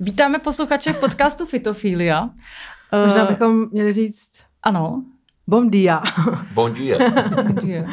Vítáme posluchače podcastu Fitofilia. Možná bychom měli říct Ano. Bom dia. Bon dia. Je.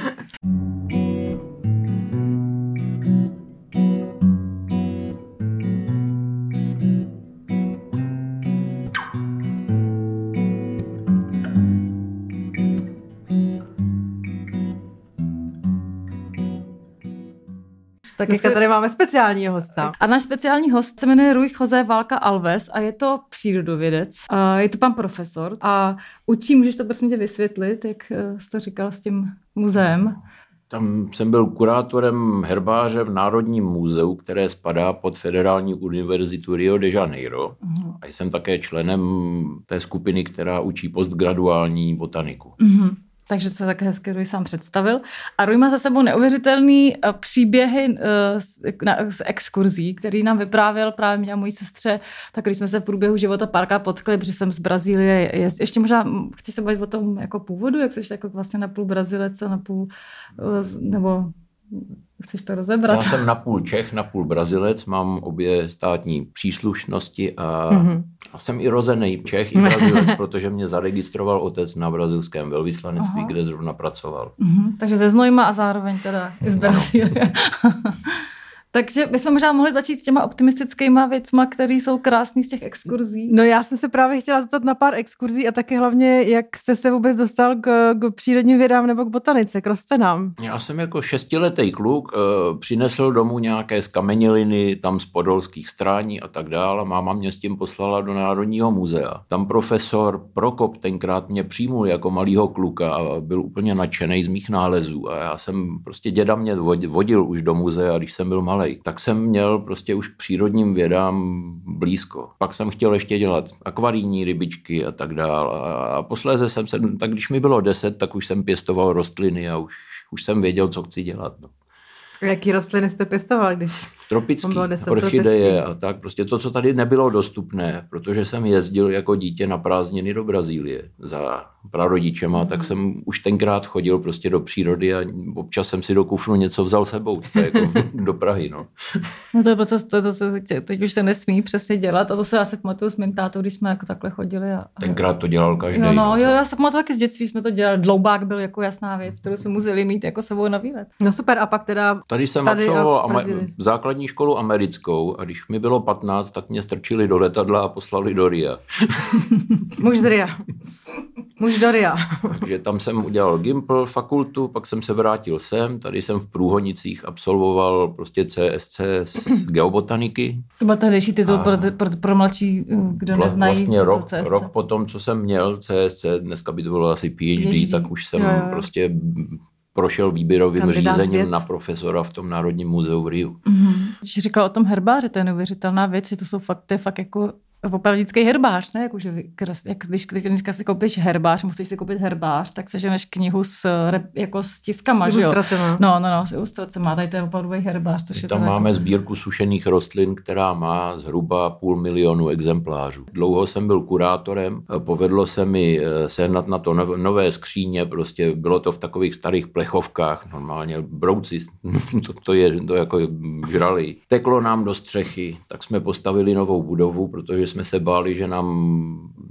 Tak jak Dneska se... tady máme speciálního hosta. A náš speciální host se jmenuje Rui Jose Válka Alves a je to přírodovědec. A je to pan profesor a učí, můžeš to prosím tě vysvětlit, jak eh, jsi to říkal s tím muzeem. Tam jsem byl kurátorem herbáře v Národním muzeu, které spadá pod Federální univerzitu Rio de Janeiro. Mhm. A jsem také členem té skupiny, která učí postgraduální botaniku. Mhm. Takže to se také hezky Rui sám představil. A Rui má za sebou neuvěřitelný eh, příběhy eh, z, z exkurzí, který nám vyprávěl právě mě a mojí sestře, tak když jsme se v průběhu života párkrát potkali, protože jsem z Brazílie. Je, ještě možná, hm, chceš se bavit o tom jako původu, jak jsi jako vlastně na půl Brazilec a na půl, eh, nebo chceš to rozebrat? Já jsem napůl Čech, napůl Brazilec, mám obě státní příslušnosti a, Mhm. a jsem i rozený Čech, i Brazilec, protože mě zaregistroval otec na brazilském velvyslanectví, Aha. kde zrovna pracoval. Mhm, takže ze Znojma a zároveň teda i z Brazílie. takže bychom možná mohli začít s těma optimistickýma věcma, které jsou krásný z těch exkurzí. No já jsem se právě chtěla zeptat na pár exkurzí a taky hlavně, jak jste se vůbec dostal k, k přírodním vědám nebo k botanice, k rostlinám. Já jsem jako šestiletý kluk e, přinesl domů nějaké skameněliny tam z podolských strání a tak dále. Máma mě s tím poslala do Národního muzea. Tam profesor Prokop tenkrát mě přijmul jako malýho kluka a byl úplně nadšený z mých nálezů. A já jsem prostě děda mě vod- vodil už do muzea, když jsem byl malý. Tak jsem měl prostě už k přírodním vědám blízko. Pak jsem chtěl ještě dělat akvarijní rybičky a tak dále. A posléze jsem se, tak když mi bylo deset, tak už jsem pěstoval rostliny a už, už jsem věděl, co chci dělat. No. Jaký rostliny jste pěstoval, když... Tropický, orchideje a tak. Prostě to, co tady nebylo dostupné, protože jsem jezdil jako dítě na prázdniny do Brazílie za prarodičema, tak jsem už tenkrát chodil prostě do přírody a občas jsem si do kufru něco vzal sebou, to je jako do Prahy. No. No to je to, co, to, to, co tě- teď už se nesmí přesně dělat. A to se já si pamatuju s mým tátou, když jsme jako takhle chodili. A, Tenkrát to dělal každý. Jo, no, jo, já se pamatuju, taky z dětství jsme to dělali. Dloubák byl jako jasná věc, kterou jsme museli mít jako sebou na výlet. No super, a pak teda... Tady jsem Tady absolvoval ama- Brazílii. Základní školu americkou a když mi bylo 15, tak mě strčili do letadla a poslali do Ria. Muž z Ria. Muž do Ria. Takže tam jsem udělal Gimpl, fakultu, pak jsem se vrátil sem, tady jsem v Průhonicích absolvoval prostě CSC z geobotaniky. To byl tehdejší titul pro, pro, pro mladší, kdo Vla- neznají. vlastně rok, CSC. rok potom, co jsem měl CSC, dneska by to bylo asi PhD, PhD. tak už jsem jo, jo. prostě prošel výběrovým Kandidát řízením věd. na profesora v tom Národním muzeu v Riu. Mhm. Když říkal o tom herbáři, to je neuvěřitelná věc, že to jsou fakt, to je fakt jako opravdický herbář, ne? Jako, že vy- kras- jak když, když dneska si koupíš herbář, musíš si koupit herbář, tak seženeš knihu s, jako s tiskama, jo? Ilustracema. No, no, no, s ilustracemi. Tady to je opravdový herbář, což je Tam máme jako... sbírku sušených rostlin, která má zhruba půl milionu exemplářů. Dlouho jsem byl kurátorem, povedlo se mi eh, sehnat na to nov- nové skříně, prostě bylo to v takových starých plechovkách, normálně brouci, to, to je to jako žrali. Teklo nám do střechy, tak jsme postavili novou budovu, protože jsme se báli, že nám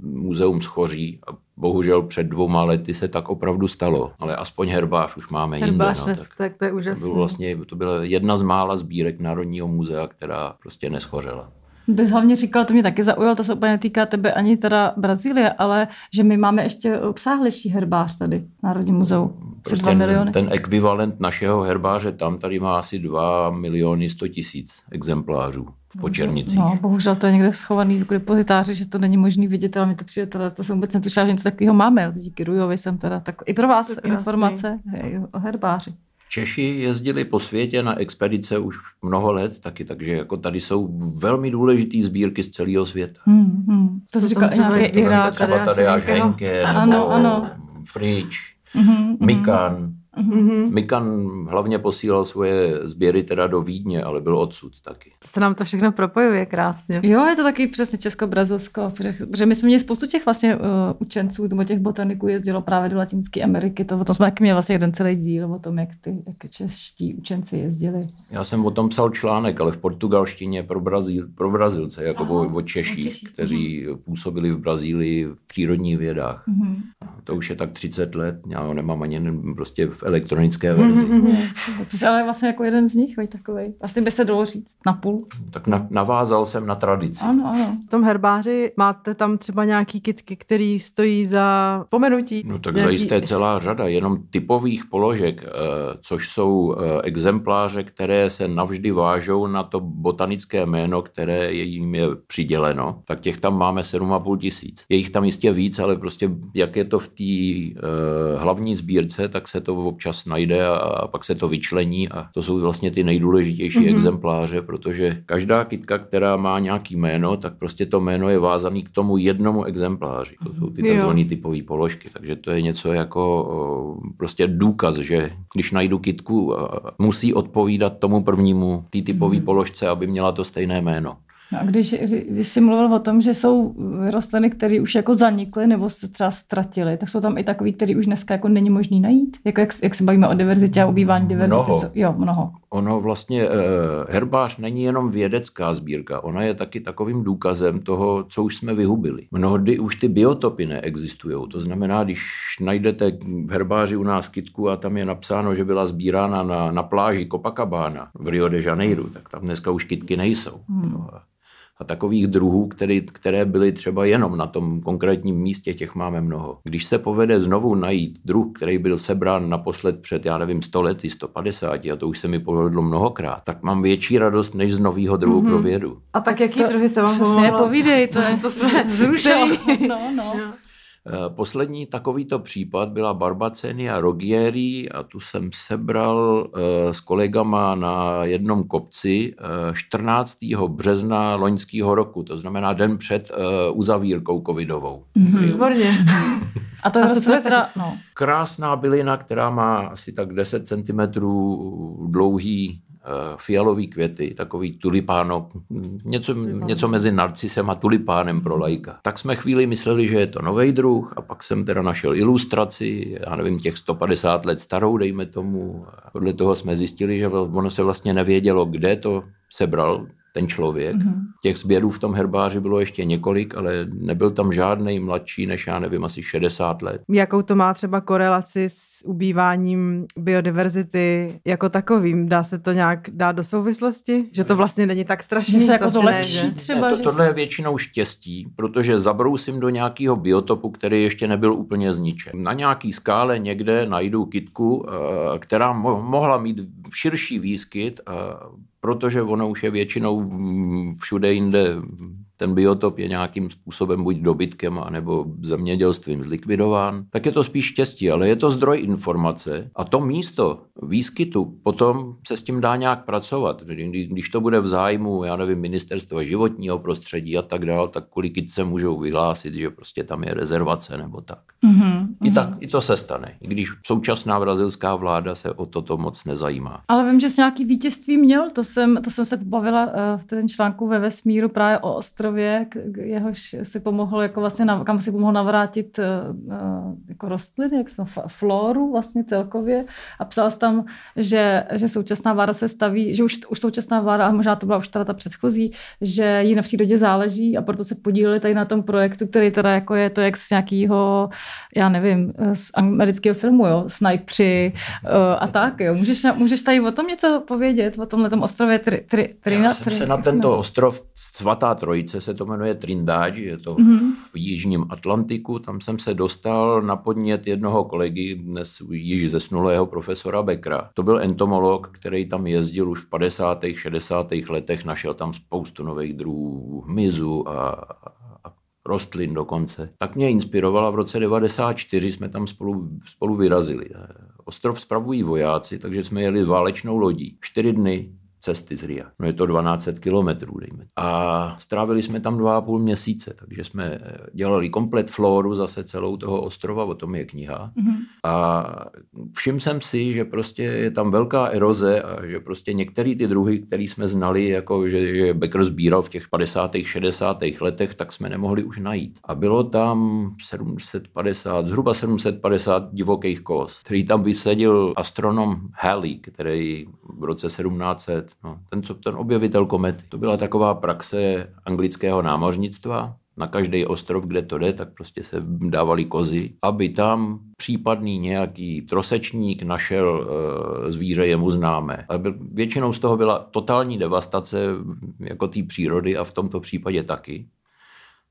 muzeum schoří a bohužel před dvouma lety se tak opravdu stalo, ale aspoň herbář už máme Herbář, jinde. No, tak, tak to je to, úžasné. byl vlastně, to byla jedna z mála sbírek Národního muzea, která prostě neschořela. Ty hlavně říkal, to mě taky zaujalo, to se úplně netýká tebe ani teda Brazílie, ale že my máme ještě obsáhlejší herbář tady v Národním muzeu. Asi 2 miliony. Prostě ten ekvivalent našeho herbáře tam tady má asi 2 miliony 100 tisíc exemplářů v Počernicích. No, bohužel to je někde schovaný v depozitáři, že to není možný vidět, ale mi to přijde, teda, to jsem vůbec netušila, že něco takového máme. Díky Rujovi jsem teda tak, i pro vás informace hej, o herbáři. Češi jezdili po světě na expedice už mnoho let taky, takže jako tady jsou velmi důležitý sbírky z celého světa. Hmm, hmm. To To říkal nějaký třeba Irák. Třeba Tadeáš Henkeho. Henke, Ano, nebo ano. Frič, Mhm, mhm. Mikan, Mhm. Mikan hlavně posílal svoje sběry teda do Vídně, ale byl odsud taky. To se nám to všechno propojuje krásně. Jo, je to taky přesně Česko-Brazilsko, protože, protože my jsme měli spoustu těch vlastně uh, učenců, nebo těch botaniků jezdilo právě do Latinské Ameriky, to o tom jsme taky měli vlastně jeden celý díl, o tom, jak ty jak čeští učenci jezdili. Já jsem o tom psal článek, ale v portugalštině pro, Brazíl, pro Brazilce, jako Aha, o, o o Češích, Češích, kteří působili v Brazílii v přírodních vědách. Mhm. To už je tak 30 let, já nemám ani prostě v elektronické verzi. To jsi ale vlastně jako jeden z nich, veď takovej. Vlastně by se dalo říct na půl. Tak na, navázal jsem na tradici. Ano, ano. V tom herbáři máte tam třeba nějaký kitky, který stojí za pomenutí? No tak nějaký... zajisté celá řada jenom typových položek, eh, což jsou eh, exempláře, které se navždy vážou na to botanické jméno, které je jim je přiděleno, tak těch tam máme 7,5 tisíc. Je jich tam jistě víc, ale prostě jak je to v té uh, hlavní sbírce, tak se to občas najde a, pak se to vyčlení a to jsou vlastně ty nejdůležitější Mhm. mm-hmm. exempláře, protože každá kytka, která má nějaký jméno, tak prostě to jméno je vázaný k tomu jednomu exempláři. To jsou ty tzv. typové položky, takže to je něco jako prostě důkaz, že když najdu kytku, musí odpovídat tomu prvnímu té typové Mhm. položce, aby měla to stejné jméno. No a když, když jsi mluvil o tom, že jsou rostliny, které už jako zanikly nebo se třeba ztratily, tak jsou tam i takový, který už dneska jako není možný najít? Jako jak, jak se bavíme o diverzitě a ubývání diverzity. Mnoho. Jsou, jo, mnoho. Ono vlastně, eh, herbář není jenom vědecká sbírka, ona je taky takovým důkazem toho, co už jsme vyhubili. Mnohdy už ty biotopy neexistují. To znamená, když najdete v herbáři u nás kytku a tam je napsáno, že byla sbírána na, na pláži Copacabana v Rio de Janeiro, tak tam dneska už kytky nejsou. Hmm. A takových druhů, které, které byly třeba jenom na tom konkrétním místě, těch máme mnoho. Když se povede znovu najít druh, který byl sebrán naposled před, já nevím, 100 lety, 150, a to už se mi povedlo mnohokrát, tak mám větší radost než z nového druhu mm-hmm. pro vědu. A tak jaký To druhy se vám Přesně, povídej, to je To jsme zrušilo. No, no. Eh, Poslední takovýto případ byla Barbacenia rogieri a tu jsem sebral eh, s kolegama na jednom kopci eh, 14. března loňského roku, to znamená den před eh, uzavírkou covidovou. Výborně. A to je A co to je taky- no, Krásná bylina, která má asi tak 10 cm dlouhý eh, fialový květy, takový tulipáno, něco, něco mezi narcisem a tulipánem pro lajka. Tak jsme chvíli mysleli, že je to nový druh a pak jsem teda našel ilustraci, já nevím, těch 150 let starou, dejme tomu. Podle toho jsme zjistili, že ono se vlastně nevědělo, kde to sebral ten člověk. Mm-hmm. Těch sběrů v tom herbáři bylo ještě několik, ale nebyl tam žádný mladší než, já nevím, asi 60 let. Jakou to má třeba korelaci s ubýváním biodiverzity jako takovým? Dá se to nějak dát do souvislosti? Že to vlastně není tak strašný? že se jako to ne, lepší že? třeba. ne, to, tohle je většinou štěstí, protože zabrousím do nějakého biotopu, který ještě nebyl úplně zničen. Na nějaký skále někde najdu kytku, eh, která mo- mohla mít širší výskyt, eh, protože ono už je většinou všude jinde ten biotop je nějakým způsobem buď dobytkem, anebo zemědělstvím zlikvidován, tak je to spíš štěstí, ale je to zdroj informace a to místo výskytu potom se s tím dá nějak pracovat. Kdy- Když to bude v zájmu, já nevím, ministerstva životního prostředí a tak dále, tak kvůli kytce můžou vyhlásit, že prostě tam je rezervace nebo tak. Mhm, I, tak, I to se stane, i když současná brazilská vláda se o toto moc nezajímá. Ale vím, že jsi nějaký vítězství měl, to jsem, to jsem se pobavila eh, v tom článku ve vesmíru právě o ostrově, jehož si pomohl, jako vlastně, kam si pomohl navrátit eh, eh, jako rostliny, jak fa- floru vlastně celkově a psal jsi tam, že, že současná vláda se staví, že už, už současná vláda, a možná to byla už teda ta předchozí, že jí na přírodě záleží a proto se podíleli tady na tom projektu, který teda jako je to jak z nějakého, já nevím, z amerického filmu, jo, snajpři uh, a tak, jo. Můžeš, můžeš tady o tom něco povědět, o tomhle ostrově tri, tri, Trina, Já jsem tri, se na tento ostrov Svatá Trojice se to jmenuje Trindade, je to Mhm. v jižním Atlantiku. Tam jsem se dostal na podnět jednoho kolegy, dnes již zesnulého profesora Beckera. To byl entomolog, který tam jezdil už v 50. 60. letech, našel tam spoustu nových druhů hmyzu a, a rostlin dokonce. Tak mě inspirovala v roce 94, jsme tam spolu, spolu vyrazili. Ostrov spravují vojáci, takže jsme jeli válečnou lodí. Čtyři dny cesty z Ria. No je to 12 kilometrů, dejme. A strávili jsme tam dva a půl měsíce, takže jsme dělali komplet floru zase celou toho ostrova, o tom je kniha. Mm-hmm. A všiml jsem si, že prostě je tam velká eroze a že prostě některé ty druhy, které jsme znali, jako že, že Becker sbíral v těch 50. 60. letech, tak jsme nemohli už najít. A bylo tam 750, zhruba 750 divokých kos, který tam vysadil astronom Halley, který v roce 1700, no, ten, co, ten objevitel komety. To byla taková praxe anglického námořnictva, na každý ostrov, kde to jde, tak prostě se dávali kozy, aby tam případný nějaký trosečník našel e, zvíře jemu známé. Ale většinou z toho byla totální devastace jako té přírody a v tomto případě taky.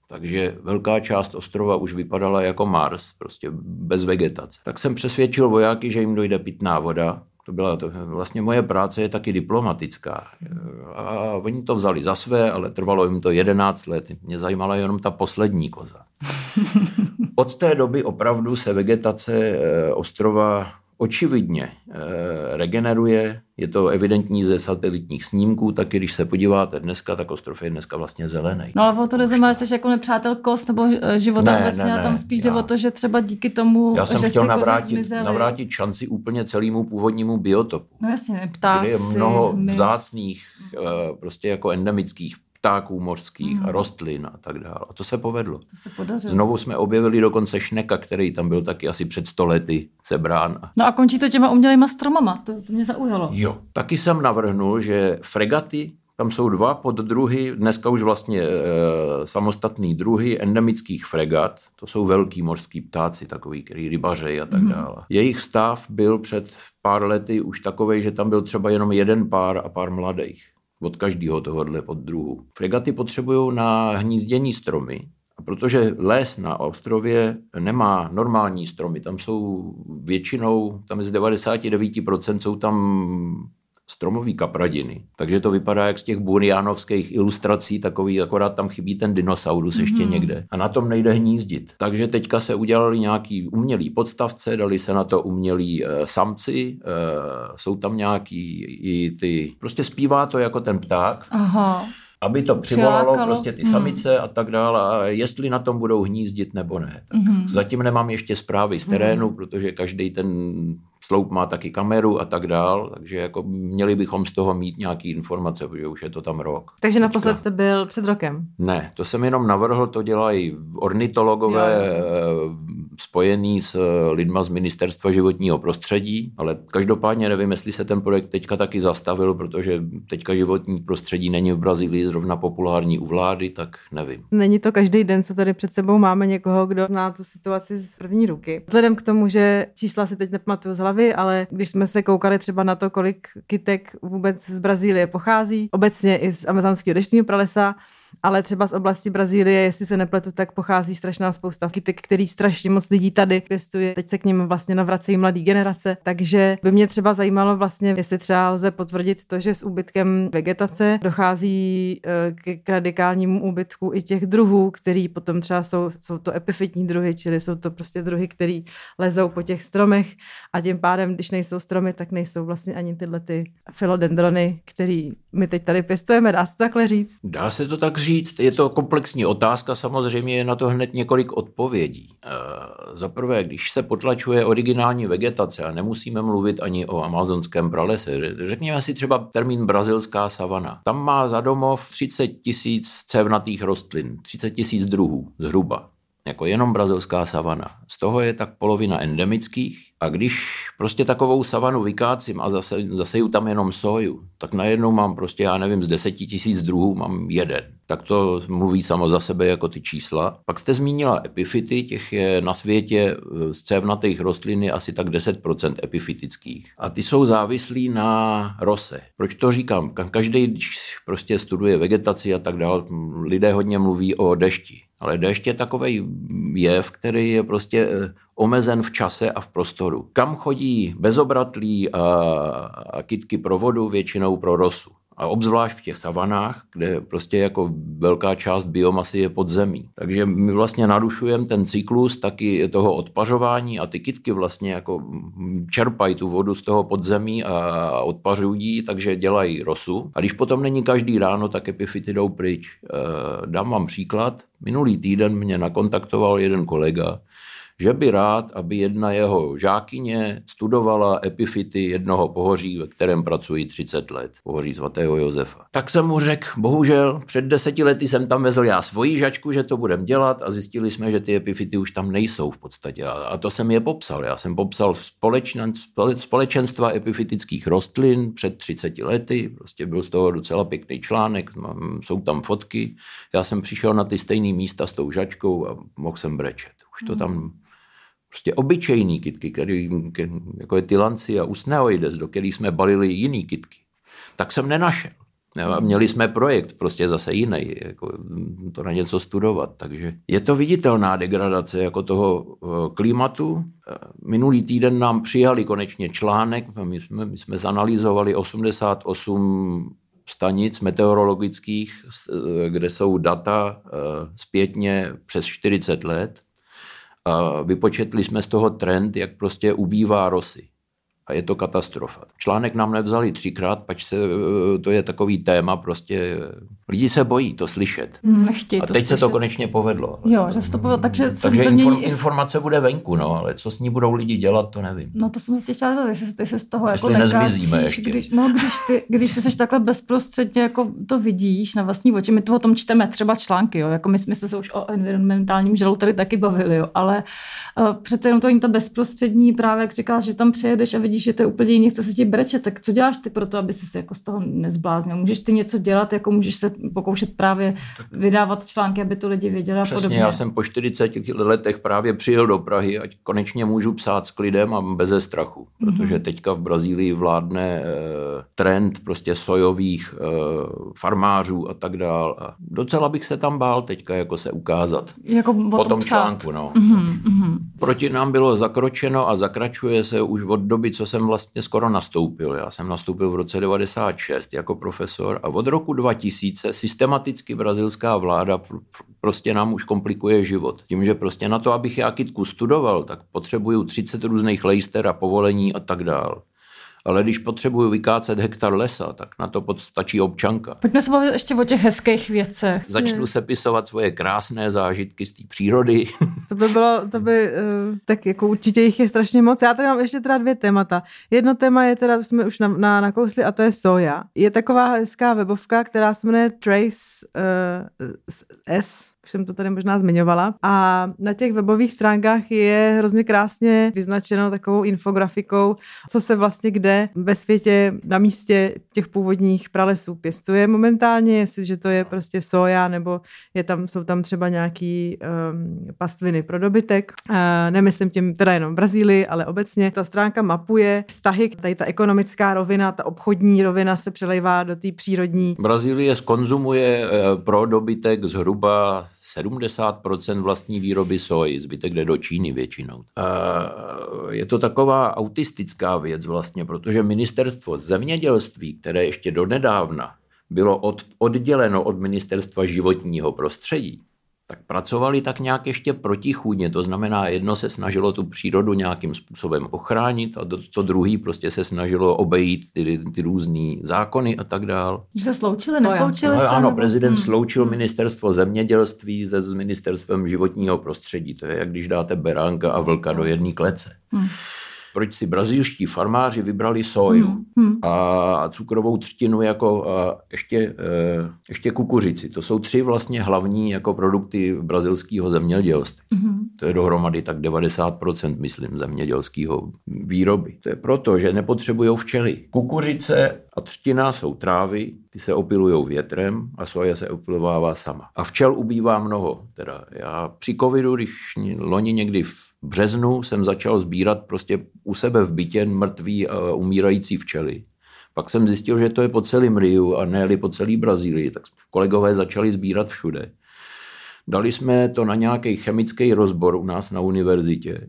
Takže velká část ostrova už vypadala jako Mars, prostě bez vegetace. Tak jsem přesvědčil vojáky, že jim dojde pitná voda, to byla to, vlastně moje práce je taky diplomatická. A oni to vzali za své, ale trvalo jim to 11 let. Mě zajímala jenom ta poslední koza. Od té doby opravdu se vegetace eh, ostrova očividně eh, regeneruje, je to evidentní ze satelitních snímků, taky když se podíváte dneska, tak ostrov je dneska vlastně zelený. No ale o to že jsi jako nepřátel kost nebo eh, života Ne, obecně, ne, a tam ne, spíš jde já- o to, že třeba díky tomu, Já jsem že chtěl navrátit, zmizely. navrátit šanci úplně celému původnímu biotopu. No jasně, ptáci, kde je mnoho vzácných, eh, prostě jako endemických ptáků mořských Mhm. a rostlin a tak dále. A to se povedlo. To se podařilo. Znovu jsme objevili dokonce šneka, který tam byl taky asi před stolety sebrán. No a končí to těma umělýma stromama, to, to mě zaujalo. Jo. Taky jsem navrhnul, že fregaty, tam jsou dva poddruhy, dneska už vlastně e, samostatný druhy endemických fregat, to jsou velký mořský ptáci, takový, který rybařej a tak dále. Jejich stav byl před pár lety už takový, že tam byl třeba jenom jeden pár a pár mladých od každého tohohle poddruhu. Fregaty potřebují na hnízdění stromy, a protože les na ostrově nemá normální stromy, tam jsou většinou, tam z 99% jsou tam stromový kapradiny. Takže to vypadá jak z těch burianovských ilustrací, takový, akorát tam chybí ten dinosaurus ještě někde. A na tom nejde hnízdit. Takže teďka se udělali nějaký umělý podstavce, dali se na to umělí e, samci, e, jsou tam nějaký i ty, prostě zpívá to jako ten pták, Aha. Aby to přivolalo Přilákalo. prostě ty Hmm. samice a tak dále, a jestli na tom budou hnízdit nebo ne. Tak Mhm. Zatím nemám ještě zprávy z terénu, protože každý ten sloup má taky kameru a tak dál, takže jako měli bychom z toho mít nějaký informace, protože už je to tam rok. Takže Teďka. naposled jste byl před rokem. Ne, to jsem jenom navrhl, to dělají ornitologové Jo, eh, spojený s eh, lidma z Ministerstva životního prostředí, ale každopádně nevím, jestli se ten projekt teďka taky zastavil, protože teďka životní prostředí není v Brazílii zrovna populární u vlády, tak nevím. Není to každý den, co tady před sebou máme někoho, kdo zná tu situaci z první ruky. Vzhledem k tomu, že čísla si teď nepamatuju z hlavy, ale když jsme se koukali třeba na to, kolik kytek vůbec z Brazílie pochází, obecně i z amazonského deštního pralesa, ale třeba z oblasti Brazílie, jestli se nepletu, tak pochází strašná spousta kytek, který strašně moc lidí tady pěstuje. Teď se k nim vlastně navracejí mladý generace, takže by mě třeba zajímalo vlastně, jestli třeba lze potvrdit to, že s úbytkem vegetace dochází eh, k, k radikálnímu úbytku i těch druhů, který potom třeba jsou, jsou to epifitní druhy, čili jsou to prostě druhy, které lezou po těch stromech a tím pádem, když nejsou stromy, tak nejsou vlastně ani tyhle ty filodendrony, který my teď tady pěstujeme, dá se takhle říct. Dá se to tak říct, je to komplexní otázka, samozřejmě je na to hned několik odpovědí. E, Za prvé, když se potlačuje originální vegetace, a nemusíme mluvit ani o amazonském pralese, řekněme si třeba termín brazilská savana. Tam má za domov 30 tisíc cévnatých rostlin, 30 tisíc druhů zhruba. Jako jenom brazilská savana. Z toho je tak polovina endemických. A když prostě takovou savanu vykácím a zase, zaseju tam jenom soju, tak najednou mám prostě, já nevím, z deseti tisíc druhů mám jeden. Tak to mluví samo za sebe jako ty čísla. Pak jste zmínila epifity, těch je na světě eh, z cévnatých rostlin asi tak 10% epifitických. A ty jsou závislí na rose. Proč to říkám? Ka- Každý, když prostě studuje vegetaci a tak dále, lidé hodně mluví o dešti. Ale déšť je takový jev, který je prostě eh, omezen v čase a v prostoru. Kam chodí bezobratlí a, a kytky pro vodu, většinou pro rosu. A obzvlášť v těch savanách, kde prostě jako velká část biomasy je pod zemí. Takže my vlastně narušujeme ten cyklus taky toho odpařování a ty kytky vlastně jako čerpají tu vodu z toho podzemí a odpařují, takže dělají rosu. A když potom není každý ráno, tak epifity jdou pryč. Eh, dám vám příklad. Minulý týden mě nakontaktoval jeden kolega, že by rád, aby jedna jeho žákyně studovala epifity jednoho pohoří, ve kterém pracuji 30 let, pohoří svatého Josefa. Tak jsem mu řekl, bohužel, před deseti lety jsem tam vezl já svoji žačku, že to budem dělat a zjistili jsme, že ty epifity už tam nejsou v podstatě. A to jsem je popsal. Já jsem popsal společen, společenstva epifitických rostlin před 30 lety, prostě byl z toho docela pěkný článek, jsou tam fotky. Já jsem přišel na ty stejné místa s tou žačkou a mohl jsem brečet. Už to tam prostě obyčejný kytky, který, jako je tylanci a usneoides, do kterých jsme balili jiný kytky, tak jsem nenašel. Měli jsme projekt prostě zase jiný, jako to na něco studovat. Takže je to viditelná degradace jako toho eh, klimatu. Minulý týden nám přijali konečně článek, my jsme, my jsme zanalizovali 88 stanic meteorologických, eh, kde jsou data eh, zpětně přes 40 let vypočetli jsme z toho trend, jak prostě ubývá rosy a je to katastrofa. Článek nám nevzali třikrát, pač se, to je takový téma, prostě lidi se bojí to slyšet. Nechtějí a teď slyšet. se to konečně povedlo. Jo, že se to povedlo, takže, takže to inform, informace bude venku, no, ale co s ní budou lidi dělat, to nevím. No to jsem si chtěla říct, jestli ty se z toho Jestli jako nezmizíme ještě. když, no, když, ty, když ty seš takhle bezprostředně jako to vidíš na vlastní oči, my to o tom čteme třeba články, jo, jako my jsme se už o environmentálním žalu tady taky bavili, jo, ale uh, přece jenom to není to bezprostřední, právě jak říkáš, že tam přijedeš a vidíš, že to je úplně jiný, chce se ti breče, tak co děláš ty pro to, aby se jako z toho nezbláznil? Můžeš ty něco dělat, jako můžeš se pokoušet právě vydávat články, aby to lidi věděli a Přesně, podobně. já jsem po 40 letech právě přijel do Prahy, ať konečně můžu psát s klidem a beze strachu, Mhm. protože teďka v Brazílii vládne eh, trend prostě sojových eh, farmářů a tak dál. A docela bych se tam bál teďka jako se ukázat. jako o Po tom psát. článku, no. Mhm, mhm. Proti nám bylo zakročeno a zakračuje se už od doby, co jsem vlastně skoro nastoupil. Já jsem nastoupil v roce 96 jako profesor a od roku 2000 systematicky brazilská vláda pr- pr- prostě nám už komplikuje život. Tím, že prostě na to, abych já kytku studoval, tak potřebuju 30 různých lejster a povolení a tak dál. Ale když potřebuju vykácet hektar lesa, tak na to pod- stačí občanka. Pojďme se bavit ještě o těch hezkých věcech. Začnu sepisovat svoje krásné zážitky z té přírody. To by bylo, to by, uh, tak jako určitě jich je strašně moc. Já tady mám ještě teda dvě témata. Jedno téma je teda, to jsme už na, na, nakousli, a to je soja. Je taková hezká webovka, která se jmenuje Trace uh, S, už jsem to tady možná zmiňovala. A na těch webových stránkách je hrozně krásně vyznačeno takovou infografikou, co se vlastně kde ve světě na místě těch původních pralesů pěstuje momentálně, jestliže to je prostě soja, nebo je tam, jsou tam třeba nějaký um, pastviny pro dobytek. Uh, nemyslím tím teda jenom Brazílii, ale obecně. Ta stránka mapuje vztahy, tady ta ekonomická rovina, ta obchodní rovina se přelejvá do té přírodní Brazílie skonzumuje eh, pro dobytek zhruba 70% vlastní výroby soji, zbytek jde do Číny většinou. Eh, Je to taková autistická věc vlastně, protože ministerstvo zemědělství, které ještě donedávna bylo od, odděleno od ministerstva životního prostředí, tak pracovali tak nějak ještě protichůdně. To znamená, jedno se snažilo tu přírodu nějakým způsobem ochránit a to, to druhý prostě se snažilo obejít ty, ty různé zákony a tak dál. Že se sloučili, nesloučili No, se? ano, nebo- prezident Hmm. sloučil ministerstvo zemědělství se s ministerstvem životního prostředí. To je, jak když dáte beránka a vlka do jedné klece. Hmm. Proč si brazilští farmáři vybrali soju Hmm. Hmm. a cukrovou třtinu jako a ještě, eh, ještě kukuřici. To jsou tři vlastně hlavní jako produkty brazilského zemědělství. Mhm. To je dohromady tak 90%, myslím, zemědělského výroby. To je proto, že nepotřebují včely. Kukuřice a třtina jsou trávy, ty se opilují větrem a soja se opilovává sama. A včel ubývá mnoho. Teda já při covidu, když loni někdy v březnu jsem začal sbírat prostě u sebe v bytě mrtví a umírající včely. Pak jsem zjistil, že to je po celém Riu a ne po celé Brazílii, tak kolegové začali sbírat všude. Dali jsme to na nějaký chemický rozbor u nás na univerzitě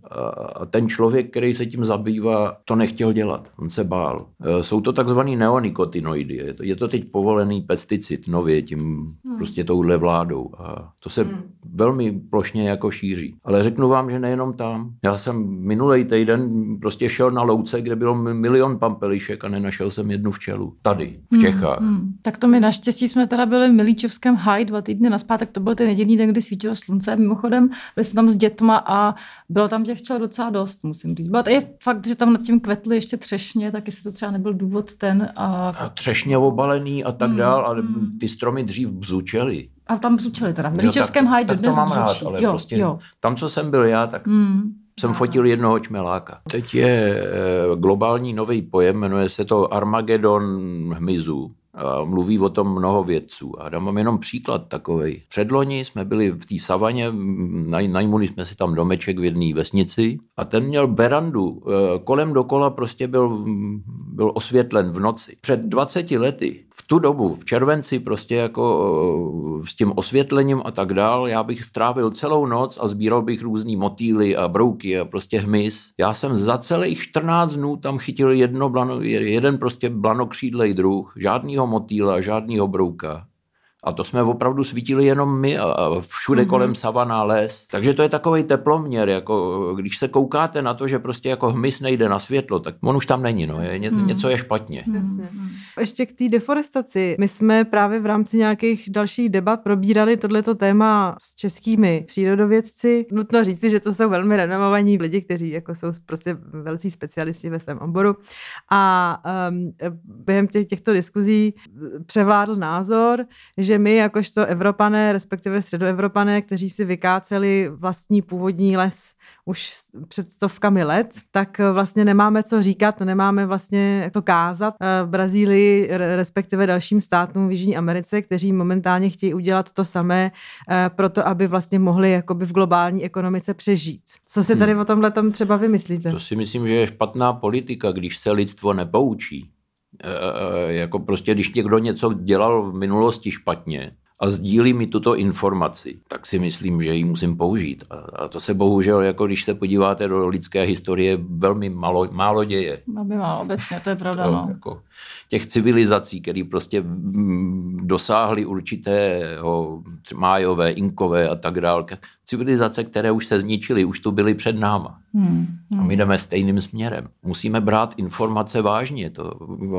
a ten člověk, který se tím zabývá, to nechtěl dělat. On se bál. E, jsou to takzvaný neonikotinoidy. Je to, je to teď povolený pesticid nově tím hmm. prostě touhle vládou. A to se hmm. velmi plošně jako šíří. Ale řeknu vám, že nejenom tam. Já jsem minulý týden prostě šel na louce, kde bylo milion pampelišek a nenašel jsem jednu včelu. Tady, v hmm, Čechách. Hmm. Hmm. Tak to my naštěstí jsme teda byli v Milíčovském haj dva týdny naspátek. To byl ten jediný den, kdy svítilo slunce. Mimochodem, byli jsme tam s dětma a bylo tam těch včel docela dost, musím říct. Bylo je fakt, že tam nad tím kvetly ještě třešně, tak jestli to třeba nebyl důvod ten. A, a třešně obalený a tak hmm, dál, ale hmm. ty stromy dřív bzučely. A tam bzučely teda. V Milíčovském haj dnes to mám rád, ale jo, prostě jo. tam, co jsem byl já, tak hmm jsem fotil jednoho čmeláka. Teď je eh, globální nový pojem, jmenuje se to Armagedon hmyzu. A mluví o tom mnoho vědců. A dám vám jenom příklad takový. Předloni jsme byli v té savaně, najmuli jsme si tam domeček v jedné vesnici a ten měl berandu. E, kolem dokola prostě byl, byl osvětlen v noci. Před 20 lety, v tu dobu, v červenci prostě jako s tím osvětlením a tak dál, já bych strávil celou noc a sbíral bych různý motýly a brouky a prostě hmyz. Já jsem za celých 14 dnů tam chytil jedno blano, jeden prostě blanokřídlej druh, žádnýho motýla, žádného brouka. A to jsme opravdu svítili jenom my a všude mm-hmm. kolem savana les. Takže to je takový teploměr, jako když se koukáte na to, že prostě jako hmyz nejde na světlo, tak on už tam není, no, je, ně, mm. něco je špatně. Mm. Ještě k té deforestaci. My jsme právě v rámci nějakých dalších debat probírali tohleto téma s českými přírodovědci. Nutno říci, že to jsou velmi renomovaní lidi, kteří jako jsou prostě velcí specialisti ve svém oboru. A um, během těch, těchto diskuzí převládl názor, že že my jakožto Evropané, respektive středoevropané, kteří si vykáceli vlastní původní les už před stovkami let, tak vlastně nemáme co říkat, nemáme vlastně to kázat v Brazílii, respektive dalším státům v Jižní Americe, kteří momentálně chtějí udělat to samé eh, proto, aby vlastně mohli jakoby v globální ekonomice přežít. Co si tady hmm. o tomhle tam třeba vymyslíte? To si myslím, že je špatná politika, když se lidstvo nepoučí. Eh, eh, jako prostě, když někdo něco dělal v minulosti špatně, a sdílí mi tuto informaci, tak si myslím, že ji musím použít. A, to se bohužel, jako když se podíváte do lidské historie, velmi málo, málo děje. Velmi málo obecně, to je pravda. To, no. jako těch civilizací, které prostě dosáhly určitého májové, inkové a tak dále. Civilizace, které už se zničily, už tu byly před náma. Hmm, hmm. A my jdeme stejným směrem. Musíme brát informace vážně. To,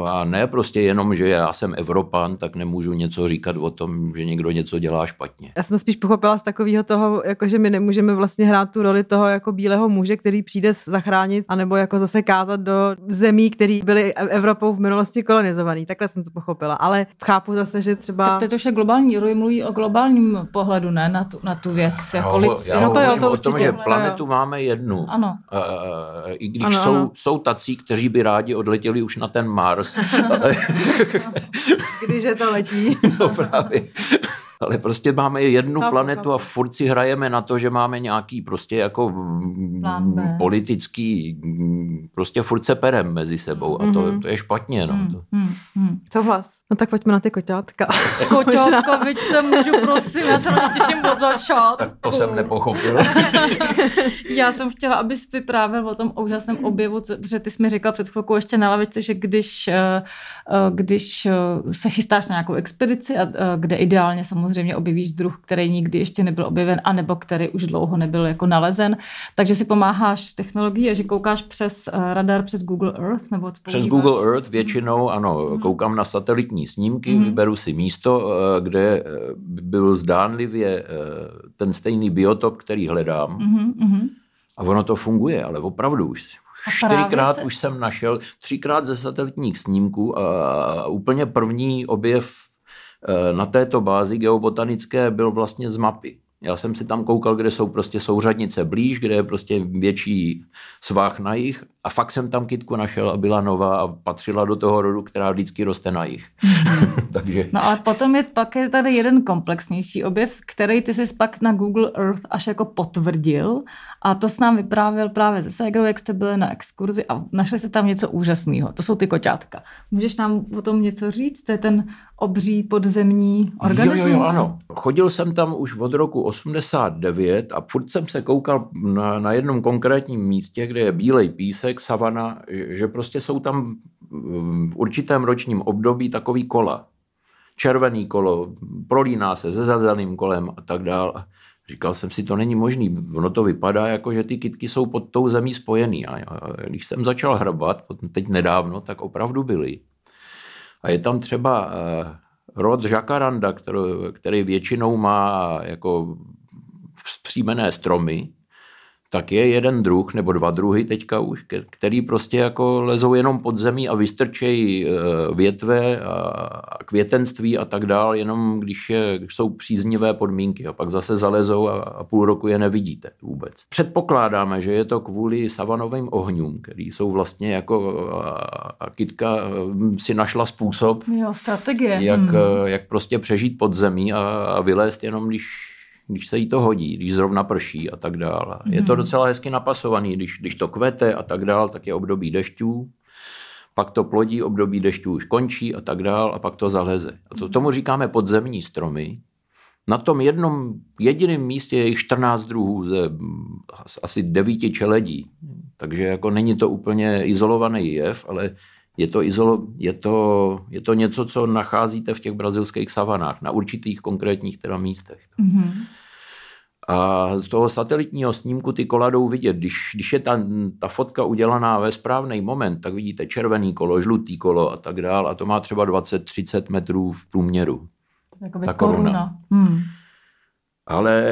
a ne prostě jenom, že já jsem Evropan, tak nemůžu něco říkat o tom, že někdo něco dělá špatně. Já jsem to spíš pochopila z takového toho, jako že my nemůžeme vlastně hrát tu roli toho jako bílého muže, který přijde zachránit, anebo jako zase kázat do zemí, které byly Evropou v minulosti kolonizovaný. Takhle jsem to pochopila. Ale chápu zase, že třeba. Tak to už je globální, Roy mluví o globálním pohledu, ne na tu, na tu věc. Jako lid... já no to jo, to o tom, že planetu máme jednu. Ano. Uh, I když ano, jsou, ano. jsou tací, kteří by rádi odletěli už na ten Mars. když je to letí. no právě ale prostě máme jednu chápu, planetu chápu. a furt si hrajeme na to, že máme nějaký prostě jako politický, prostě furt se perem mezi sebou a to, mm-hmm. to je špatně. No. Mm-hmm. Co hlas? No tak pojďme na ty koťátka. Koťátka, vidíte, můžu prosím, já se na těším od začátku. Tak to jsem nepochopil. já jsem chtěla, abys vyprávěl o tom úžasném objevu, protože ty jsi mi říkal před chvilkou ještě na lavici, že když, eh, eh, když eh, se chystáš na nějakou expedici, a kde ideálně samozřejmě samozřejmě objevíš druh, který nikdy ještě nebyl objeven, anebo který už dlouho nebyl jako nalezen. Takže si pomáháš technologií a že koukáš přes eh, radar, přes Google Earth? Nebo přes Google Earth většinou, ano, mm. koukám na satelitní snímky, mm. vyberu si místo, eh, kde eh, byl zdánlivě ten stejný biotop, který hledám. Mm. A ono to funguje, ale opravdu už čtyřikrát se... už jsem našel, třikrát ze satelitních snímků a úplně první objev na této bázi geobotanické byl vlastně z mapy. Já jsem si tam koukal, kde jsou prostě souřadnice blíž, kde je prostě větší svah na jich a fakt jsem tam kytku našel a byla nová a patřila do toho rodu, která vždycky roste na jich. Takže... No ale potom je pak je tady jeden komplexnější objev, který ty jsi pak na Google Earth až jako potvrdil a to s nám vyprávěl právě ze Segrou, jak jste byli na exkurzi a našli jste tam něco úžasného. To jsou ty koťátka. Můžeš nám o tom něco říct? To je ten obří podzemní organismus? Jo, jo, jo, ano. Chodil jsem tam už od roku 89 a furt jsem se koukal na, na jednom konkrétním místě, kde je bílej písek, savana, že prostě jsou tam v určitém ročním období takový kola. Červený kolo, prolíná se se zeleným kolem a tak dále. Říkal jsem si, to není možný. Ono to vypadá jako, že ty kytky jsou pod tou zemí spojený. A když jsem začal hrabat, teď nedávno, tak opravdu byly. A je tam třeba eh, rod žakaranda, který, který většinou má jako vzpřímené stromy, tak je jeden druh nebo dva druhy teďka už, který prostě jako lezou jenom pod zemí a vystrčejí e, větve a květenství a tak dál, jenom když, je, když jsou příznivé podmínky a pak zase zalezou a, a půl roku je nevidíte vůbec. Předpokládáme, že je to kvůli savanovým ohňům, který jsou vlastně jako a kytka si našla způsob, jo, strategie. Jak, hmm. jak prostě přežít pod zemí a, a vylézt jenom když když se jí to hodí, když zrovna prší a tak dále. Je to mhm. docela hezky napasovaný, když, když to kvete a tak dále, tak je období dešťů, pak to plodí, období dešťů už končí a tak dále a pak to zaleze. A to, tomu říkáme podzemní stromy. Na tom jednom jediném místě je jich 14 druhů ze asi devíti čeledí. Takže jako není to úplně izolovaný jev, ale je to, izolo, je, to, je to něco, co nacházíte v těch brazilských savanách, na určitých konkrétních teda místech. Mm-hmm. A z toho satelitního snímku ty kola jdou vidět. Když, když je ta, ta fotka udělaná ve správný moment, tak vidíte červený kolo, žlutý kolo a tak dál. A to má třeba 20-30 metrů v průměru. Jakoby ta koruna. koruna. Hmm. Ale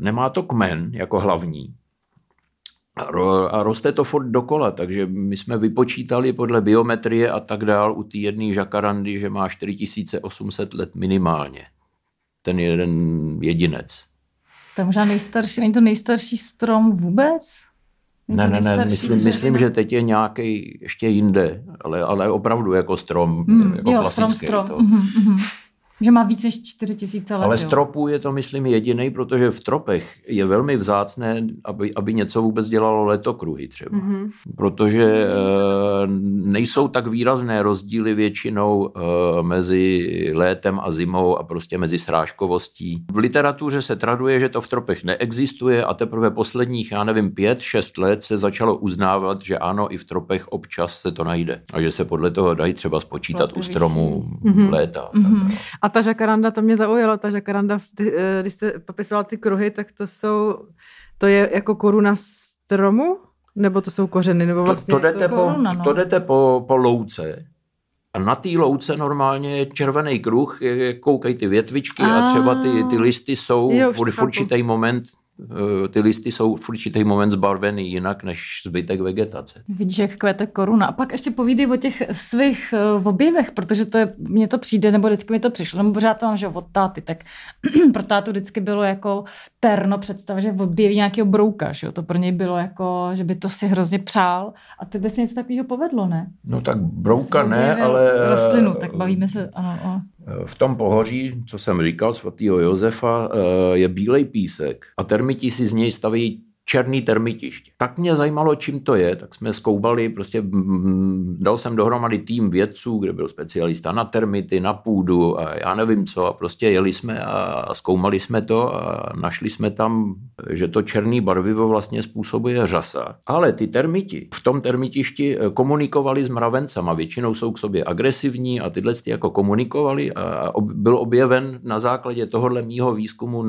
nemá to kmen jako hlavní a roste to furt dokola, takže my jsme vypočítali podle biometrie a tak dál u té jedné žakarandy, že má 4800 let minimálně. Ten jeden jedinec. To možná nejstarší, není to nejstarší strom vůbec? ne, ne, ne, myslím, myslím, že teď je nějaký ještě jinde, ale, ale opravdu jako strom, mm, jako jo, klasický. Strom, strom. To. Mm-hmm. Že má víc než 4 tisíce let. Ale stropů je to, myslím, jediný, protože v tropech je velmi vzácné, aby, aby něco vůbec dělalo letokruhy třeba. Mm-hmm. Protože e, nejsou tak výrazné rozdíly většinou e, mezi létem a zimou a prostě mezi srážkovostí. V literatuře se traduje, že to v tropech neexistuje a teprve posledních, já nevím, pět, šest let se začalo uznávat, že ano, i v tropech občas se to najde. A že se podle toho dají třeba spočítat u stromu mm-hmm. léta. Mm-hmm. A a ta žakaranda, to mě zaujalo, ta žakaranda, ty, eh, když jste popisoval ty kruhy, tak to jsou, to je jako koruna stromu? Nebo to jsou kořeny? Nebo vlastně to, to jdete, to po, koruna, no. to jdete po, po louce a na té louce normálně je červený kruh, koukají ty větvičky a, a třeba ty, ty listy jsou jo, v, v určitý moment ty listy jsou v určitý moment zbarvený jinak než zbytek vegetace. Vidíš, jak kvete koruna. A pak ještě povídej o těch svých eh, objevech, protože to je, mně to přijde, nebo vždycky mi to přišlo, nebo pořád to mám, že od táty, tak pro tátu vždycky bylo jako terno představ, že objeví nějakého brouka, že jo? to pro něj bylo jako, že by to si hrozně přál a ty by si něco takového povedlo, ne? No tak brouka ne, ale... Rostlinu, tak bavíme se, ano, o... V tom pohoří, co jsem říkal, svatého Josefa, eh, je bílej písek a termiti si z něj staví černý termitiště. Tak mě zajímalo, čím to je, tak jsme zkoubali, prostě dal jsem dohromady tým vědců, kde byl specialista na termity, na půdu a já nevím co a prostě jeli jsme a zkoumali jsme to a našli jsme tam, že to černý barvivo vlastně způsobuje řasa. Ale ty termiti v tom termitišti eh, komunikovali s mravencama, většinou jsou k sobě agresivní a tyhle ty jako komunikovali a byl objeven na základě tohohle mýho výzkumu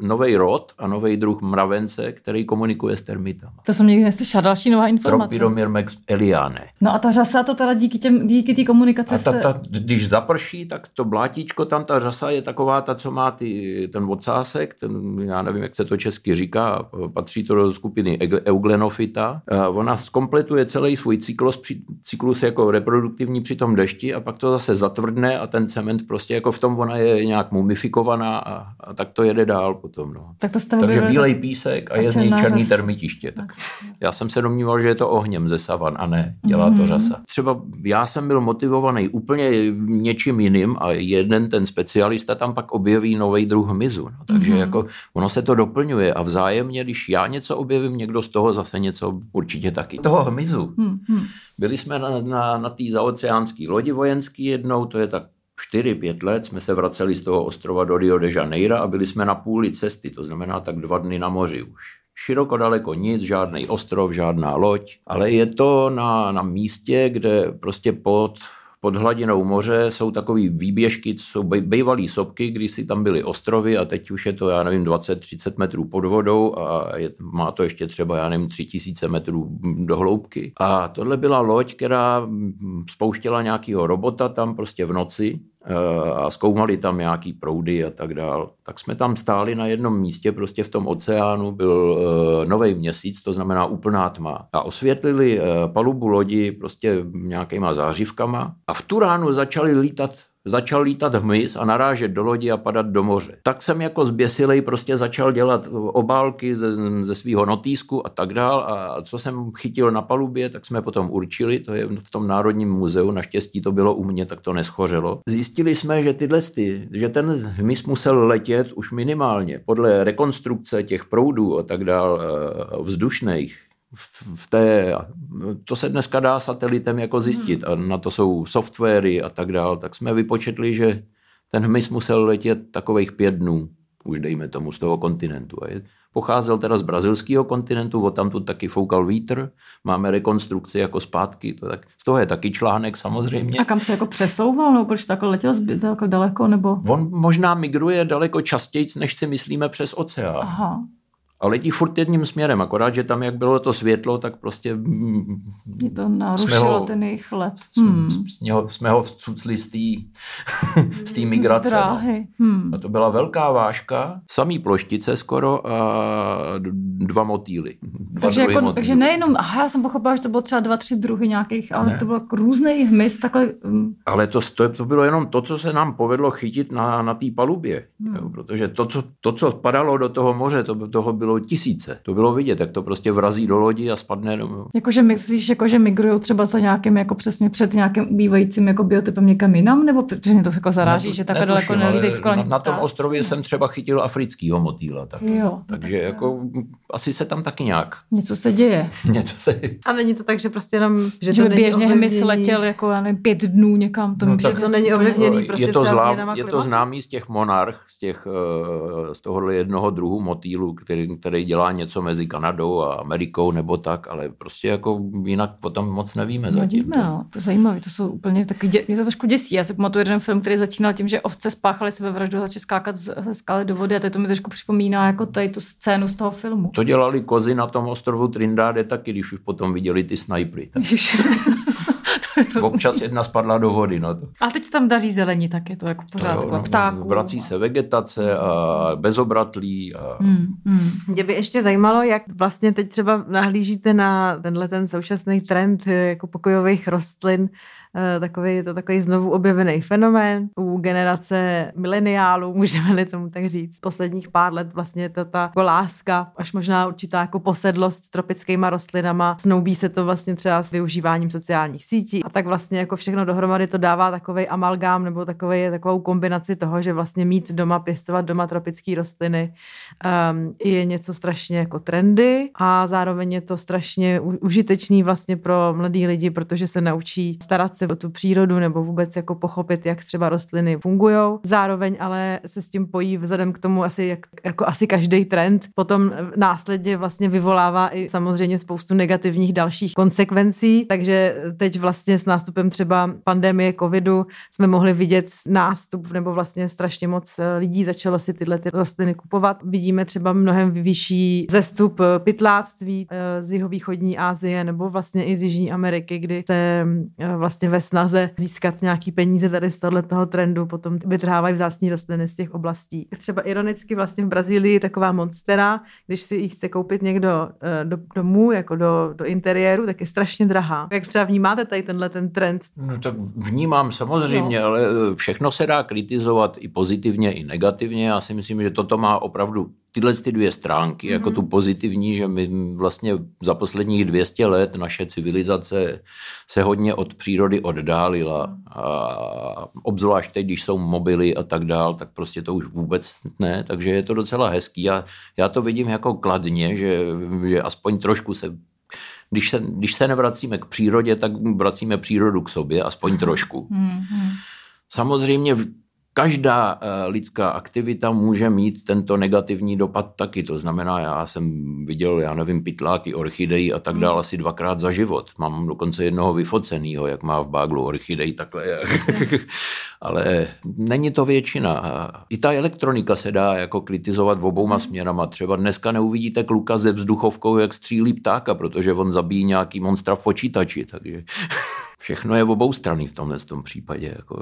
nový rod a nový druh mravence, který komunikuje s termitama. To jsem někdy neslyšel, další nová informace. Tropiromyrmex eliane. No a ta řasa to teda díky těm, díky té komunikaci a ta, ta, když zaprší, tak to blátíčko tam, ta řasa je taková ta, co má ty, ten ocásek, ten, já nevím, jak se to česky říká, patří to do skupiny euglenofita. A ona zkompletuje celý svůj cyklus, cyklus jako reproduktivní při tom dešti a pak to zase zatvrdne a ten cement prostě jako v tom ona je nějak mumifikovaná a, a tak to jede dál potom. No. Tak to Takže bílej písek a je z něj černý termitiště. Tak já jsem se domníval, že je to ohněm ze savan a ne, dělá to mhm. řasa. Třeba já jsem byl motivovaný úplně něčím jiným a jeden ten specialista tam pak objeví nový druh hmyzu. No, takže mm-hmm. jako ono se to doplňuje a vzájemně, když já něco objevím, někdo z toho zase něco určitě taky. Toho hmyzu. Mm-hmm. Byli jsme na, na, na té zaoceánské lodi vojenský jednou, to je tak 4-5 let jsme se vraceli z toho ostrova do Rio de Janeiro a byli jsme na půli cesty, to znamená tak dva dny na moři už. Široko daleko nic, žádný ostrov, žádná loď, ale je to na, na místě, kde prostě pod pod hladinou moře jsou takové výběžky, jsou bývalé sopky, když si tam byly ostrovy a teď už je to, já nevím, 20-30 metrů pod vodou a je, má to ještě třeba, já nevím, 3000 metrů do hloubky. A tohle byla loď, která spouštěla nějakého robota tam prostě v noci a zkoumali tam nějaký proudy a tak dál. Tak jsme tam stáli na jednom místě, prostě v tom oceánu byl eh, nový měsíc, to znamená úplná tma. A osvětlili eh, palubu lodi prostě nějakýma zářivkama a v tu ránu začali lítat začal lítat hmyz a narážet do lodi a padat do moře. Tak jsem jako zběsilej prostě začal dělat obálky ze, ze svého notýsku a tak dál a co jsem chytil na palubě, tak jsme potom určili, to je v tom Národním muzeu, naštěstí to bylo u mě, tak to neschořelo. Zjistili jsme, že tyhle, ty, že ten hmyz musel letět už minimálně podle rekonstrukce těch proudů a tak dál eh, vzdušných, v té, to se dneska dá satelitem jako zjistit a na to jsou softwary a tak dál, tak jsme vypočetli, že ten hmyz musel letět takových pět dnů, už dejme tomu z toho kontinentu. A je, pocházel teda z brazilského kontinentu, od tam tu taky foukal vítr, máme rekonstrukci jako zpátky, to tak, z toho je taky článek samozřejmě. A kam se jako přesouval, nebo proč takhle letěl takhle daleko, nebo? On možná migruje daleko častěji, než si myslíme přes oceán. Aha a letí furt jedním směrem, akorát, že tam, jak bylo to světlo, tak prostě... Je to narušilo ho, ten jejich let. Hmm. Jsme, ho, jsme ho vcucli z té migrace. No. Hmm. A to byla velká váška, samý ploštice skoro a dva motýly. Dva takže, jako, motýly. takže nejenom, aha, já jsem pochopila, že to bylo třeba dva, tři druhy nějakých, ale ne. to bylo různý hmyz, takhle... Um... Ale to, to, to bylo jenom to, co se nám povedlo chytit na, na té palubě. Hmm. Jo, protože to co, to, co padalo do toho moře, to, toho bylo bylo tisíce. To bylo vidět, jak to prostě vrazí do lodi a spadne. Do... Jakože myslíš, jako, že migrují třeba za nějakým, jako přesně před nějakým bývajícím jako biotypem někam jinam, nebo protože mě to jako zaráží, ne, že takhle daleko nelítají skoro na, na, tom ostrově jsem třeba chytil africkýho motýla. Tak. Jo, Takže tak, jako asi se tam taky nějak. Něco se děje. Něco se... A není to tak, že prostě jenom, že, že to by běžně hmyz letěl jako já nevím, pět dnů někam. To, no, tak, to není ovlivněný prostě je to, zlá, je to známý z těch monarch, z, těch, eh, z tohohle jednoho druhu motýlu, který, který dělá něco mezi Kanadou a Amerikou nebo tak, ale prostě jako jinak potom moc nevíme zatím. Nevíme, no. to je zajímavé, to jsou úplně takový, dě... mě to trošku děsí. Já si pamatuju jeden film, který začínal tím, že ovce spáchaly sebevraždu a začaly skákat ze skaly do vody a teď to mi trošku připomíná jako tady tu scénu z toho filmu. To dělali kozy na tom ostrovu Trindáde taky, když už potom viděli ty snajpry. Tak. Občas jedna spadla do vody. No to. A teď se tam daří zelení, tak je to jako v pořádku. No, a ptáků. Vrací se vegetace a bezobratlí. A... Hmm, hmm. Mě by ještě zajímalo, jak vlastně teď třeba nahlížíte na tenhle ten současný trend jako pokojových rostlin, Eh, takový, je to takový znovu objevený fenomén u generace mileniálů, můžeme-li tomu tak říct. Posledních pár let vlastně to ta jako láska, až možná určitá jako posedlost s tropickýma rostlinama, snoubí se to vlastně třeba s využíváním sociálních sítí a tak vlastně jako všechno dohromady to dává takový amalgám nebo takový, takovou kombinaci toho, že vlastně mít doma, pěstovat doma tropické rostliny um, je něco strašně jako trendy a zároveň je to strašně užitečný vlastně pro mladý lidi, protože se naučí starat se se o tu přírodu nebo vůbec jako pochopit, jak třeba rostliny fungují. Zároveň ale se s tím pojí vzhledem k tomu asi jak, jako asi každý trend, potom následně vlastně vyvolává i samozřejmě spoustu negativních dalších konsekvencí, takže teď vlastně s nástupem třeba pandemie covidu jsme mohli vidět nástup nebo vlastně strašně moc lidí začalo si tyhle ty rostliny kupovat. Vidíme třeba mnohem vyšší zestup pytláctví eh, z jihovýchodní Asie nebo vlastně i z Jižní Ameriky, kdy se eh, vlastně ve snaze získat nějaký peníze tady z tohoto trendu, potom vytrhávají vzácní rostliny z těch oblastí. Třeba ironicky vlastně v Brazílii taková monstera, když si ji chce koupit někdo eh, do domů, jako do, do interiéru, tak je strašně drahá. Jak třeba vnímáte tady tenhle ten trend? No tak vnímám samozřejmě, no. ale eh, všechno se dá kritizovat i pozitivně, i negativně. Já si myslím, že toto má opravdu tyhle ty dvě stránky, mm-hmm. jako mhm. tu pozitivní, že my vlastně za posledních 200 let naše civilizace se hodně od přírody oddálila. A obzvlášť teď, když jsou mobily a tak dál, tak prostě to už vůbec ne, takže je to docela hezký. Já, já to vidím jako kladně, že, že aspoň trošku se když se, když se nevracíme k přírodě, tak vracíme přírodu k sobě, aspoň trošku. Mm-hmm. Samozřejmě každá eh, lidská aktivita může mít tento negativní dopad taky. To znamená, já jsem viděl, já nevím, pytláky, orchidejí a tak dále asi dvakrát za život. Mám dokonce jednoho vyfoceného, jak má v báglu orchidej takhle. Ale není to většina. I ta elektronika se dá jako kritizovat v obouma směrama. Třeba dneska neuvidíte kluka ze vzduchovkou, jak střílí ptáka, protože on zabíjí nějaký monstra v počítači. Takže všechno je v obou strany v tomhle tom případě. Jako,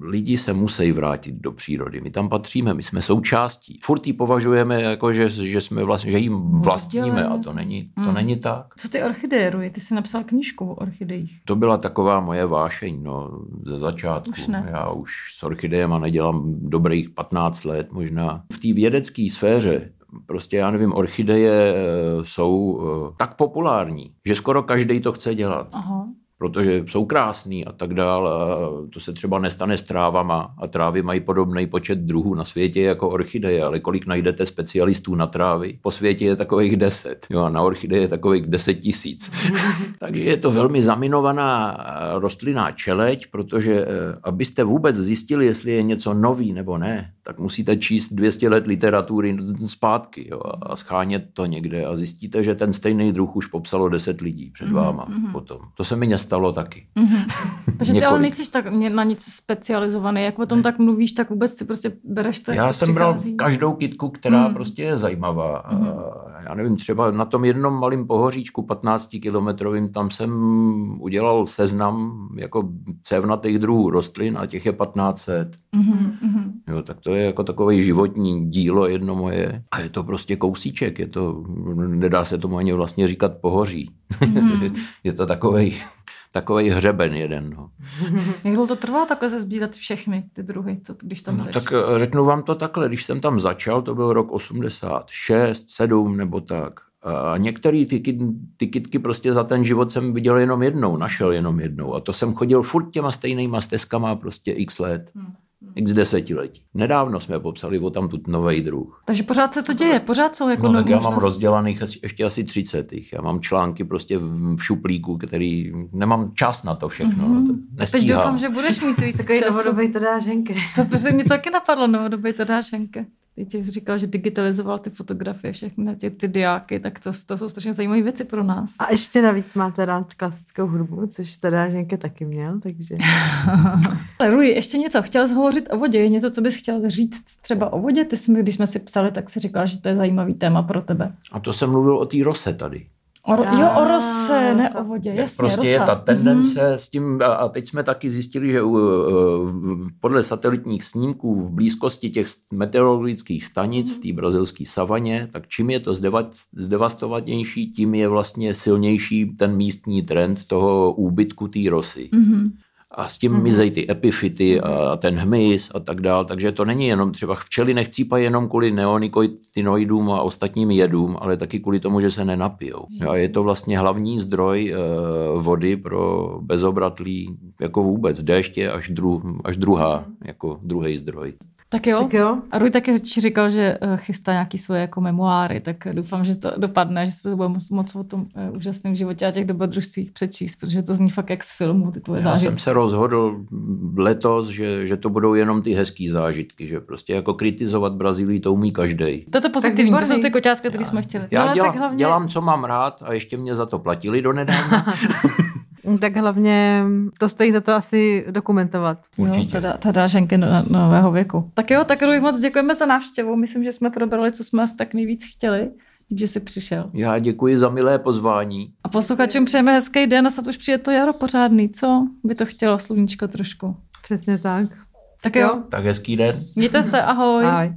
lidi se musí vrátit do přírody. My tam patříme, my jsme součástí. Furt ji považujeme jako, že, že jsme vlastně, že jim vlastníme a to není, to hmm. není tak. Co ty orchideje? Ty jsi napsal knížku o orchidejích. To byla taková moje vášeň no, ze začátku. Už ne. Já už s orchidejema nedělám dobrých 15 let možná. V té vědecké sféře prostě já nevím, orchideje eh, jsou eh, tak populární, že skoro každý to chce dělat. Aha protože jsou krásný a tak dál. A to se třeba nestane s trávama a trávy mají podobný počet druhů na světě jako orchideje, ale kolik najdete specialistů na trávy? Po světě je takových deset. Jo, a na orchideje je takových deset tisíc. Takže je to velmi zaminovaná rostlinná čeleť, protože eh, abyste vůbec zjistili, jestli je něco nový nebo ne, tak musíte číst 200 let literatury zpátky jo, a schánět to někde a zjistíte, že ten stejný druh už popsalo 10 lidí před mhm, váma mm-hmm. potom. To se mi nestalo taky. Mm-hmm. Takže ty ale nejsi tak na nic specializovaný, jak o tom ne. tak mluvíš, tak vůbec si prostě bereš to, Já to jsem přichází. bral každou kitku, která mm. prostě je zajímavá. Mm-hmm. Já nevím, třeba na tom jednom malém pohoříčku 15 kilometrovým, tam jsem udělal seznam jako cévnatých druhů rostlin a těch je 1500. Mm-hmm. Jo, tak to je jako takové životní dílo jedno moje. A je to prostě kousíček, je to, nedá se tomu ani vlastně říkat pohoří. Mm. je to takový takový hřeben jeden. No. Jak dlouho to trvá takhle se sbírat všechny ty druhy, co, když tam no, seš? Tak eh, řeknu vám to takhle, když jsem tam začal, to byl rok 86, 7 nebo tak. A některé ty, ty kitky prostě za ten život jsem viděl jenom jednou, našel jenom jednou. A to jsem chodil furt těma stejnýma stezkama prostě x let. Hmm x desetiletí. Nedávno jsme popsali o tam tu nový druh. Takže pořád se to děje, pořád jsou jako no, tak já mám rozdělaných ještě asi 30. Já mám články prostě v šuplíku, který nemám čas na to všechno. Mm-hmm. To Teď doufám, že budeš mít víc Takový novodobý Tadáženke. To prostě mě to taky napadlo, novodobý Tadáženke. Teď jsi říkal, že digitalizoval ty fotografie, všechny ty, ty diáky, tak to, to jsou strašně zajímavé věci pro nás. A ještě navíc máte rád klasickou hudbu, což teda Ženke taky měl, takže... Rui, ještě něco, chtěl jsi hovořit o vodě, je něco, co bys chtěl říct třeba o vodě? Ty jsi, když jsme si psali, tak si říkal, že to je zajímavý téma pro tebe. A to jsem mluvil o té rose tady. O, jo, o rose, ne o vodě, jasně, Prostě rosa. je ta tendence mm-hmm. s tím, a teď jsme taky zjistili, že uh, podle satelitních snímků v blízkosti těch meteorologických stanic v té brazilské savaně, tak čím je to zdevastovanější, tím je vlastně silnější ten místní trend toho úbytku té rosy. Mm-hmm a s tím mm-hmm. mizejí ty epifity a ten hmyz a tak dál. Takže to není jenom třeba včely nechcípají jenom kvůli neonikotinoidům a ostatním jedům, ale taky kvůli tomu, že se nenapijou. A je to vlastně hlavní zdroj uh, vody pro bezobratlí jako vůbec. Déšť je až, dru, až druhá, jako druhý zdroj. Tak jo. tak jo. A Rui taky říkal, že eh, chystá nějaký svoje jako memoáry, tak doufám, že to dopadne, že se to bude moc, moc o tom uh, úžasném životě a těch dobrodružstvích přečíst, protože to zní fakt jak z filmu, ty tvoje Já zážitky. jsem se rozhodl letos, že, že to budou jenom ty hezký zážitky, že prostě jako kritizovat Brazílii to umí každý. To je pozitivní, to jsou ty koťátka, které jsme chtěli. Já dělám, hlavně... dělám, co mám rád a ještě mě za to platili do nedávna. Tak hlavně to stojí za to asi dokumentovat. Určitě. Jo, teda, teda ženky no, nového věku. Tak jo, tak Rui, moc děkujeme za návštěvu. Myslím, že jsme probrali, co jsme asi tak nejvíc chtěli. že jsi přišel. Já děkuji za milé pozvání. A posluchačům přejeme hezký den a snad už přijde to jaro pořádný. Co by to chtělo, sluníčko trošku? Přesně tak. Tak jo. Tak hezký den. Mějte se, ahoj. ahoj.